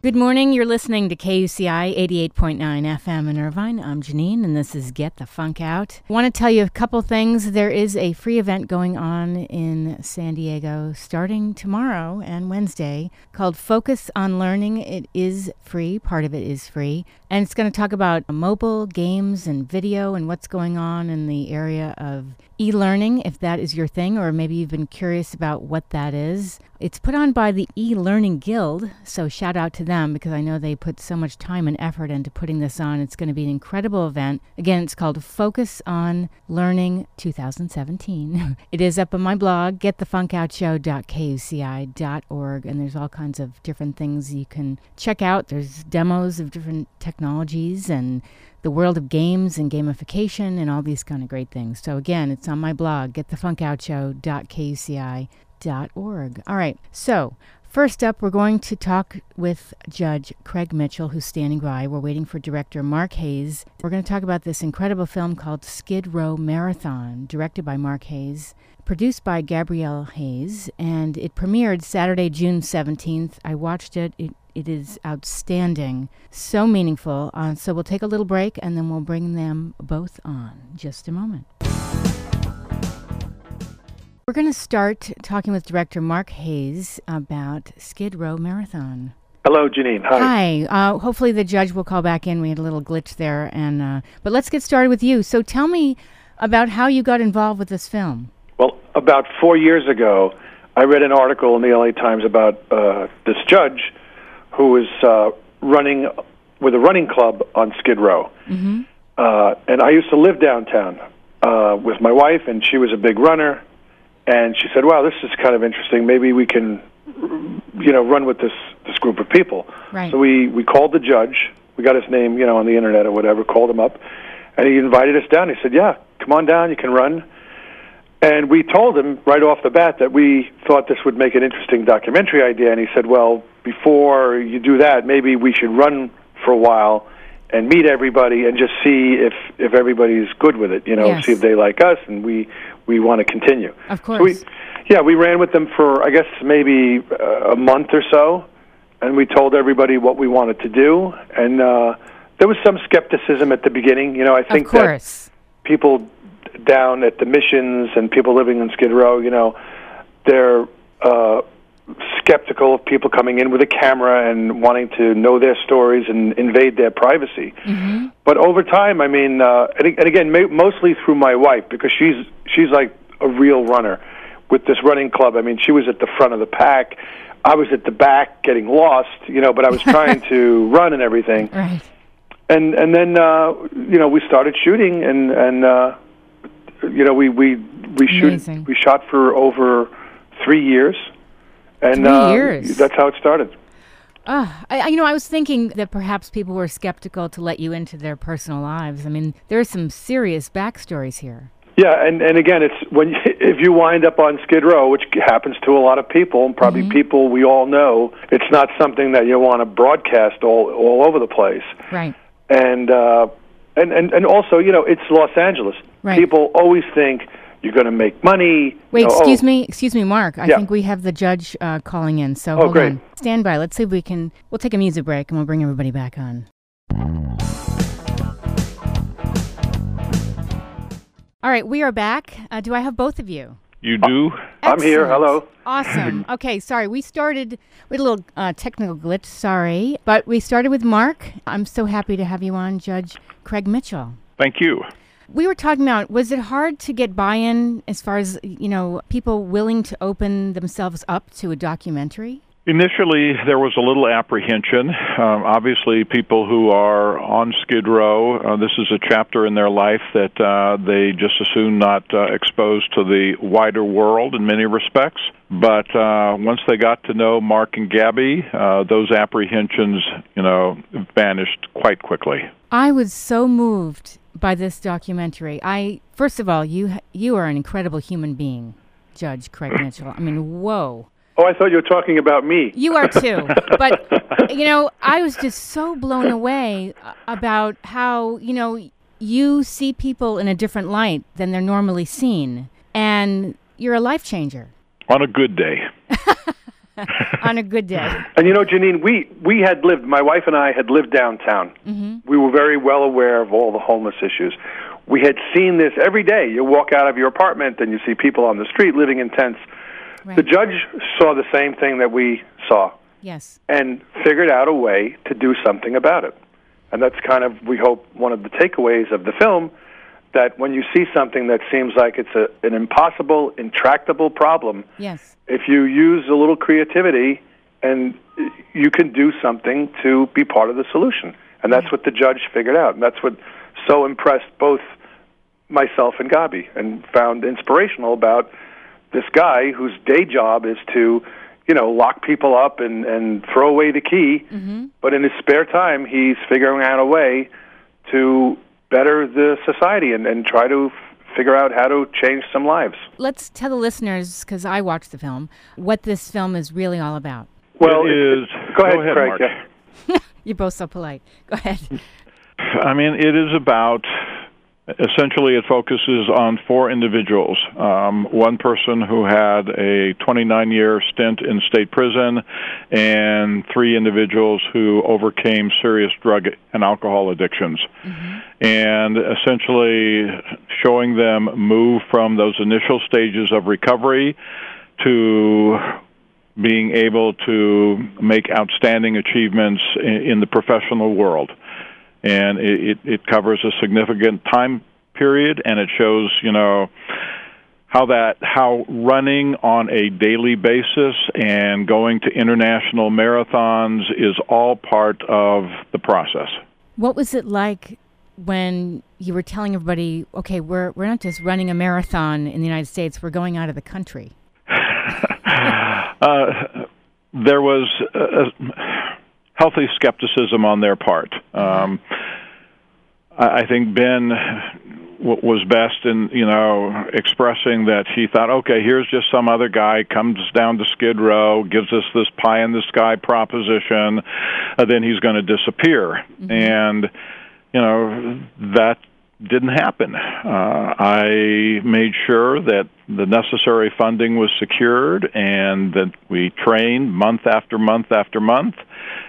Good morning. You're listening to KUCI 88.9 FM in Irvine. I'm Janeane, and this is Get the Funk Out. I want to tell you a couple things. There is a free event going on in San Diego starting tomorrow and Wednesday called Focus on Learning. It is free, part of it is free, and it's going to talk about mobile games and video and what's going on in the area of e learning, if that is your thing, or maybe you've been curious about what that is. It's put on by the e Learning Guild, so shout out to them because I know they put so much time and effort into putting this on. It's going to be an incredible event. Again, it's called Focus on Learning 2017. it is up on my blog, getthefunkoutshow.kuci.org, and there's all kinds of different things you can check out. There's demos of different technologies and the world of games and gamification and all these kind of great things. So again, it's on my blog, getthefunkoutshow.kuci.org. All right. So, first up, we're going to talk with Judge Craig Mitchell, who's standing by. We're waiting for director Mark Hayes. We're going to talk about this incredible film called Skid Row Marathon, directed by Mark Hayes, produced by Gabrielle Hayes, and it premiered Saturday, June 17th. I watched it. It it is outstanding, so meaningful. Uh, so we'll take a little break and then we'll bring them both on. Just a moment. We're going to start talking with director Mark Hayes about Skid Row Marathon. Hello, Janeane. Hi. Hi. Uh, hopefully, the judge will call back in. We had a little glitch there, and uh, but let's get started with you. So, tell me about how you got involved with this film. Well, about four years ago, I read an article in the LA Times about uh, this judge who was uh, running with a running club on Skid Row. Mm-hmm. Uh, and I used to live downtown uh, with my wife, and she was a big runner. And she said, "Wow, this is kind of interesting. Maybe we can, you know, run with this this group of people." Right. So we we called the judge. We got his name, you know, on the internet or whatever. Called him up, and he invited us down. He said, "Yeah, come on down. You can run." And we told him right off the bat that we thought this would make an interesting documentary idea. And he said, "Well, before you do that, maybe we should run for a while and meet everybody and just see if if everybody's good with it. You know, yes. see if they like us and we we want to continue. Of course. So we, yeah, we ran with them for I guess maybe uh, a month or so, and we told everybody what we wanted to do. And uh, there was some skepticism at the beginning. You know, I think of course. that people down at the missions and people living in Skid Row, you know, they're uh, skeptical of people coming in with a camera and wanting to know their stories and invade their privacy. Mm-hmm. But over time, I mean, uh, and, and again, ma- mostly through my wife because she's she's like a real runner with this running club. I mean, she was at the front of the pack. I was at the back getting lost, you know, but I was trying to run and everything. Right. And and then uh, you know we started shooting and and uh, you know we we we shoot we shot for over three years. And uh, years. that's how it started. Uh, I, you know, I was thinking that perhaps people were skeptical to let you into their personal lives. I mean, there are some serious backstories here. Yeah, and and again, it's when if you wind up on Skid Row, which happens to a lot of people, and probably Mm-hmm. people we all know, it's not something that you want to broadcast all all over the place. Right. And uh, and and and also, you know, it's Los Angeles. Right. People always think you're going to make money. Wait, you know, excuse oh, me, excuse me, Mark. I Yeah. think we have the judge uh, calling in. So Oh, hold great. on. Stand by. Let's see if we can. We'll take a music break and we'll bring everybody back on. All right, we are back. Uh, do I have both of you? You do? I'm here. Hello. Awesome. Okay, sorry. We started with a little uh, technical glitch. Sorry. But we started with Mark. I'm so happy to have you on, Judge Craig Mitchell. Thank you. We were talking about was it hard to get buy in as far as, you know, people willing to open themselves up to a documentary? Initially, there was a little apprehension. Um, obviously, people who are on Skid Row, uh, this is a chapter in their life that uh, they just assume not uh, exposed to the wider world in many respects. But uh, once they got to know Mark and Gabby, uh, those apprehensions, you know, vanished quite quickly. I was so moved by this documentary. I first of all, you you are an incredible human being, Judge Craig Mitchell. I mean, whoa. Oh, I thought you were talking about me. You are too. but, you know, I was just so blown away uh, about how, you know, you see people in a different light than they're normally seen. And you're a life changer. On a good day. on a good day. And you know, Janeane, we we had lived. My wife and I had lived downtown. Mm-hmm. We were very well aware of all the homeless issues. We had seen this every day. You walk out of your apartment and you see people on the street living in tents. Right. The judge saw the same thing that we saw yes. and figured out a way to do something about it. And that's kind of, we hope, one of the takeaways of the film that when you see something that seems like it's a, an impossible, intractable problem, Yes. if you use a little creativity and you can do something to be part of the solution. And that's what the judge figured out. And that's what so impressed both myself and Gabi and found inspirational about this guy whose day job is to, you know, lock people up and, and throw away the key. Mm-hmm. But in his spare time, he's figuring out a way to better the society and, and try to f- figure out how to change some lives. Let's tell the listeners, because I watched the film, what this film is really all about. Well, it it- is. Go ahead, Craig. Mark. Yeah. You're both so polite. Go ahead. I mean, it is about essentially it focuses on four individuals. Um, one person who had a 29 year stint in state prison, and three individuals who overcame serious drug and alcohol addictions. And essentially showing them move from those initial stages of recovery to being able to make outstanding achievements in, in the professional world and it, it, it covers a significant time period and it shows you know how that how running on a daily basis and going to international marathons is all part of the process What was it like when you were telling everybody, okay, we're, we're not just running a marathon in the United States, we're going out of the country? uh, there was a healthy skepticism on their part. Um, I I think Ben was best in you know expressing that she thought, okay, here's just some other guy comes down to Skid Row, gives us this pie in the sky proposition, uh, then he's going to disappear, and you know that didn't happen. Uh, I made sure that the necessary funding was secured and that we trained month after month after month,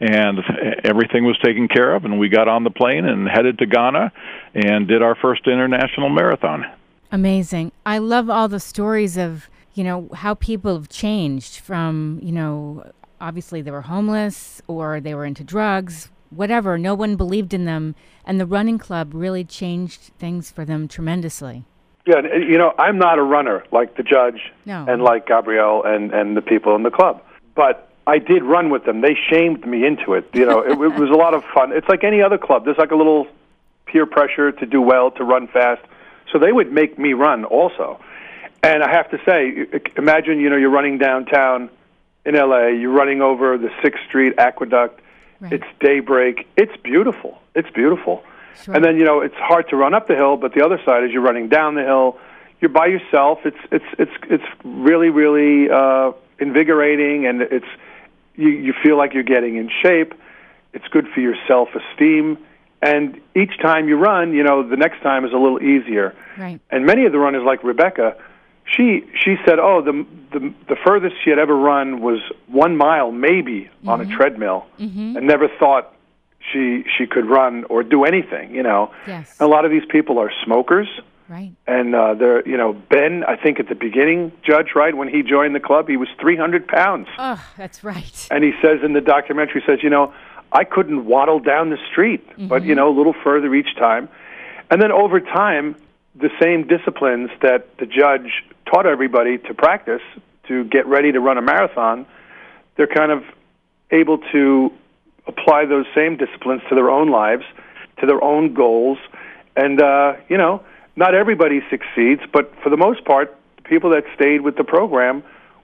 and everything was taken care of. And we got on the plane and headed to Ghana and did our first international marathon. Amazing. I love all the stories of, you know, how people have changed from, you know, obviously they were homeless or they were into drugs, whatever. No one believed in them. And the running club really changed things for them tremendously. Yeah, you know, I'm not a runner like the judge No. and like Gabrielle and, and the people in the club. But I did run with them. They shamed me into it. You know, it, it was a lot of fun. It's like any other club. There's like a little peer pressure to do well, to run fast. So they would make me run also. And I have to say, imagine, you know, you're running downtown in LA, you're running over the 6th Street Aqueduct. Right. It's daybreak. It's beautiful. It's beautiful. Sure. And then you know it's hard to run up the hill, but the other side is you're running down the hill. You're by yourself. It's it's it's it's really really uh, invigorating, and it's you you feel like you're getting in shape. It's good for your self esteem, and each time you run, you know the next time is a little easier. Right. And many of the runners, like Rebecca, she she said, oh, the the the furthest she had ever run was one mile, maybe on a mm-hmm. treadmill, mm-hmm. and never thought she she could run or do anything. You know, Yes. a lot of these people are smokers, Right. and uh, they're you know Ben. I think at the beginning, Judge, right when he joined the club, he was three hundred pounds, Oh, that's right. and he says in the documentary, says, you know, I couldn't waddle down the street, but mm-hmm. you know, a little further each time, and then over time, the same disciplines that the judge taught everybody to practice to get ready to run a marathon, they're kind of able to apply those same disciplines to their own lives, to their own goals, and uh, you know, not everybody succeeds, but for the most part, the people that stayed with the program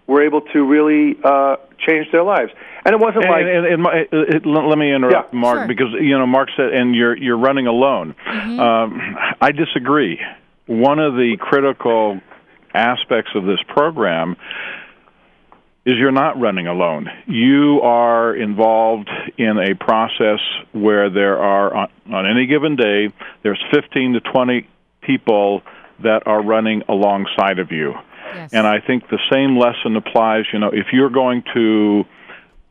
were able to really uh, change their lives. And it wasn't And, like and, and my, uh, it, let let me interrupt, Yeah. Mark, Sure. because you know Mark said, and you're you're running alone. Um, I disagree. One of the critical aspects of this program is you're not running alone. You are involved in a process where there are on, on any given day there's 15 to 20 people that are running alongside of you. Yes. And I think the same lesson applies. You know, if you're going to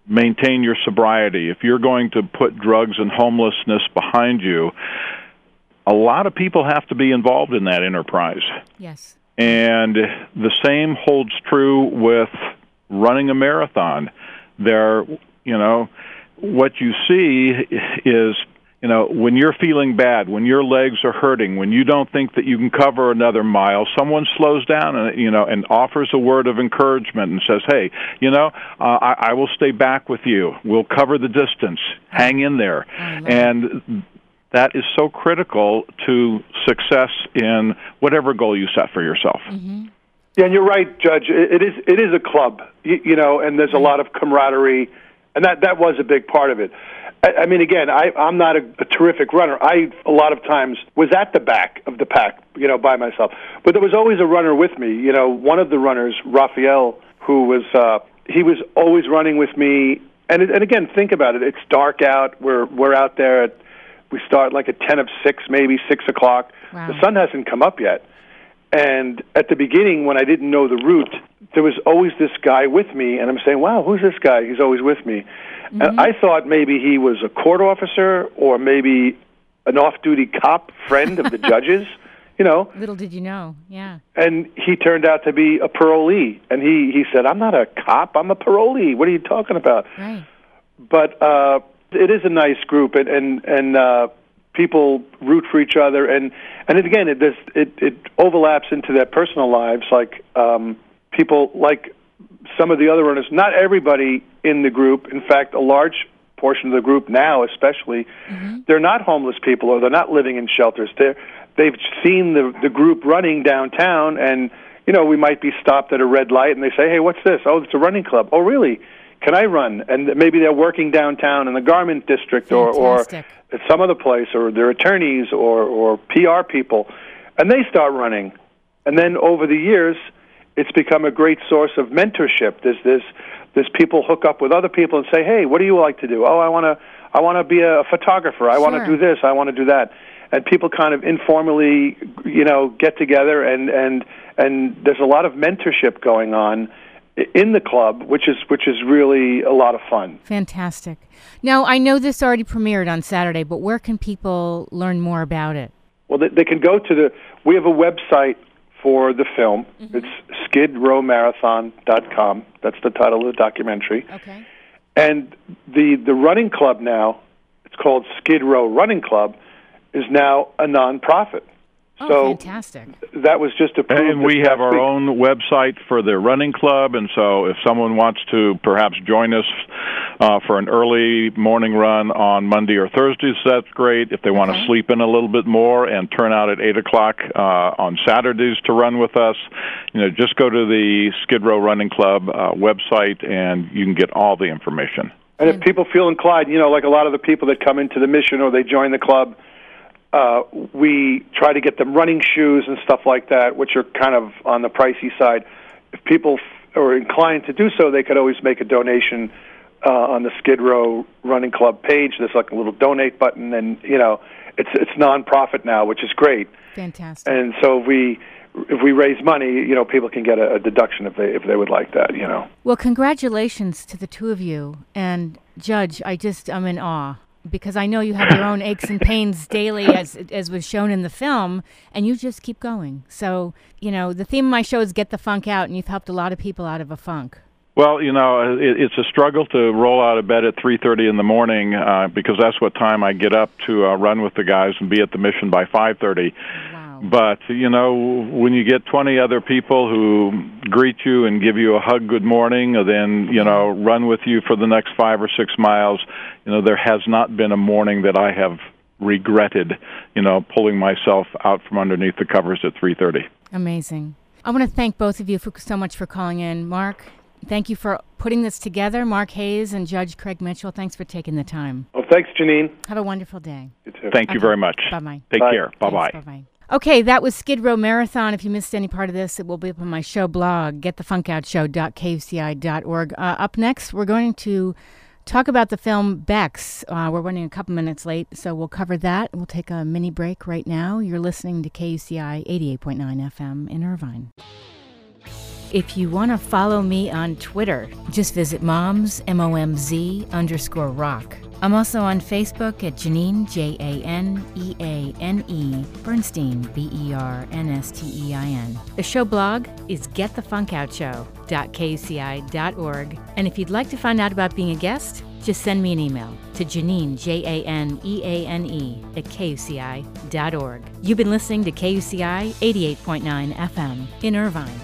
maintain your sobriety, if you're going to put drugs and homelessness behind you, a lot of people have to be involved in that enterprise. Yes. And the same holds true with running a marathon. There, you know, what you see is you know, when you're feeling bad, when your legs are hurting, when you don't think that you can cover another mile, someone slows down and you know and offers a word of encouragement and says, "Hey, you know, uh, I, I will stay back with you. We'll cover the distance. Hang in there." And that is so critical to success in whatever goal you set for yourself. Mm-hmm. Yeah, and you're right, Judge. It, it is it is a club, you, you know, and there's a lot of camaraderie, and that that was a big part of it. I, I mean, again, I, I'm not a, a terrific runner. I a lot of times was at the back of the pack, you know, by myself. But there was always a runner with me. You know, one of the runners, Raphael, who was uh, he was always running with me. And it, and again, think about it. It's dark out. We're we're out there. At, we start like at ten of six, maybe six o'clock. Wow. The sun hasn't come up yet. And at the beginning, when I didn't know the route, there was always this guy with me, and I'm saying, "Wow, who's this guy? He's always with me." And I thought maybe he was a court officer or maybe an off-duty cop friend of the judges, you know. Little did you know. Yeah. And he turned out to be a parolee, and he he said, "I'm not a cop. I'm a parolee. What are you talking about?" Right. but uh, it is a nice group, and and, and uh, people root for each other, and and it, again, it, does, it it overlaps into their personal lives. Like um, people, like some of the other runners. Not everybody in the group. In fact, a large portion of the group now, especially, they're not homeless people or they're not living in shelters. They're they've seen the the group running downtown, and you know we might be stopped at a red light, and they say, "Hey, what's this? Oh, it's a running club. Oh, really? Can I run?" And maybe they're working downtown in the garment district or or at some other place, or they're attorneys or or PR people, and they start running, and then over the years, it's become a great source of mentorship. There's this there's people hook up with other people and say, "Hey, what do you like to do?" "Oh, I want to I want to be a photographer. I want to do this. I want to do that." And people kind of informally, you know, get together and and and there's a lot of mentorship going on in the club, which is which is really a lot of fun. Fantastic. Now, I know this already premiered on Saturday, but where can people learn more about it? Well, they, they can go to the. We have a website for the film. Mm-hmm. It's skidrowmarathon.com. That's the title of the documentary. Okay. And the the running club now, it's called Skid Row Running Club, is now a nonprofit. Oh, so fantastic. that was just approved. And we have our week. own website for the running club, and so if someone wants to perhaps join us uh, for an early morning run on Monday or Thursdays, that's great. If they want Okay. to sleep in a little bit more and turn out at eight o'clock uh, on Saturdays to run with us, you know, just go to the Skid Row Running Club uh, website, and you can get all the information. And if people feel inclined, you know, like a lot of the people that come into the mission or they join the club, uh, we try to get them running shoes and stuff like that, which are kind of on the pricey side. If people f- are inclined to do so, they could always make a donation uh, on the Skid Row Running Club page. There's like a little donate button, and you know, it's it's nonprofit now, which is great. Fantastic. And so if we if we raise money, you know, people can get a, a deduction if they if they would like that. You know. Well, congratulations to the two of you. And Judge, I just I'm in awe because I know you have your own aches and pains daily as as was shown in the film and you just keep going. So, you know, the theme of my show is get the funk out and you've helped a lot of people out of a funk. Well, you know, it, it's a struggle to roll out of bed at 3:30 in the morning uh, because that's what time I get up to uh, run with the guys and be at the mission by 5:30. Wow. But you know, when you get 20 other people who greet you and give you a hug, good morning, and then you know mm-hmm. run with you for the next five or six miles, you know, there has not been a morning that I have regretted, you know, pulling myself out from underneath the covers at 3:30. Amazing. I want to thank both of you for so much for calling in. Mark, thank you for putting this together. Mark Hayes and Judge Craig Mitchell, thanks for taking the time. Well, thanks, Janeane. Have a wonderful day. You too. Thank you very much. Bye-bye. Take Bye. care. Bye bye. Bye bye. Okay, that was Skid Row Marathon. If you missed any part of this, it will be up on my show blog, getthefunkoutshow.kuci.org. Uh, up next, we're going to talk about the film Bex. Uh, we're running a couple minutes late, so we'll cover that. We'll take a mini break right now. You're listening to KUCI 88.9 FM in Irvine. If you want to follow me on Twitter, just visit moms, M O M Z underscore rock. I'm also on Facebook at Janeane, J A N E A N E, Bernstein, B E R N S T E I N. The show blog is getthefunkout.show.kuci.org. And if you'd like to find out about being a guest, just send me an email to Janeane, J A N E A N E, at kuci.org. You've been listening to KUCI 88.9 FM in Irvine.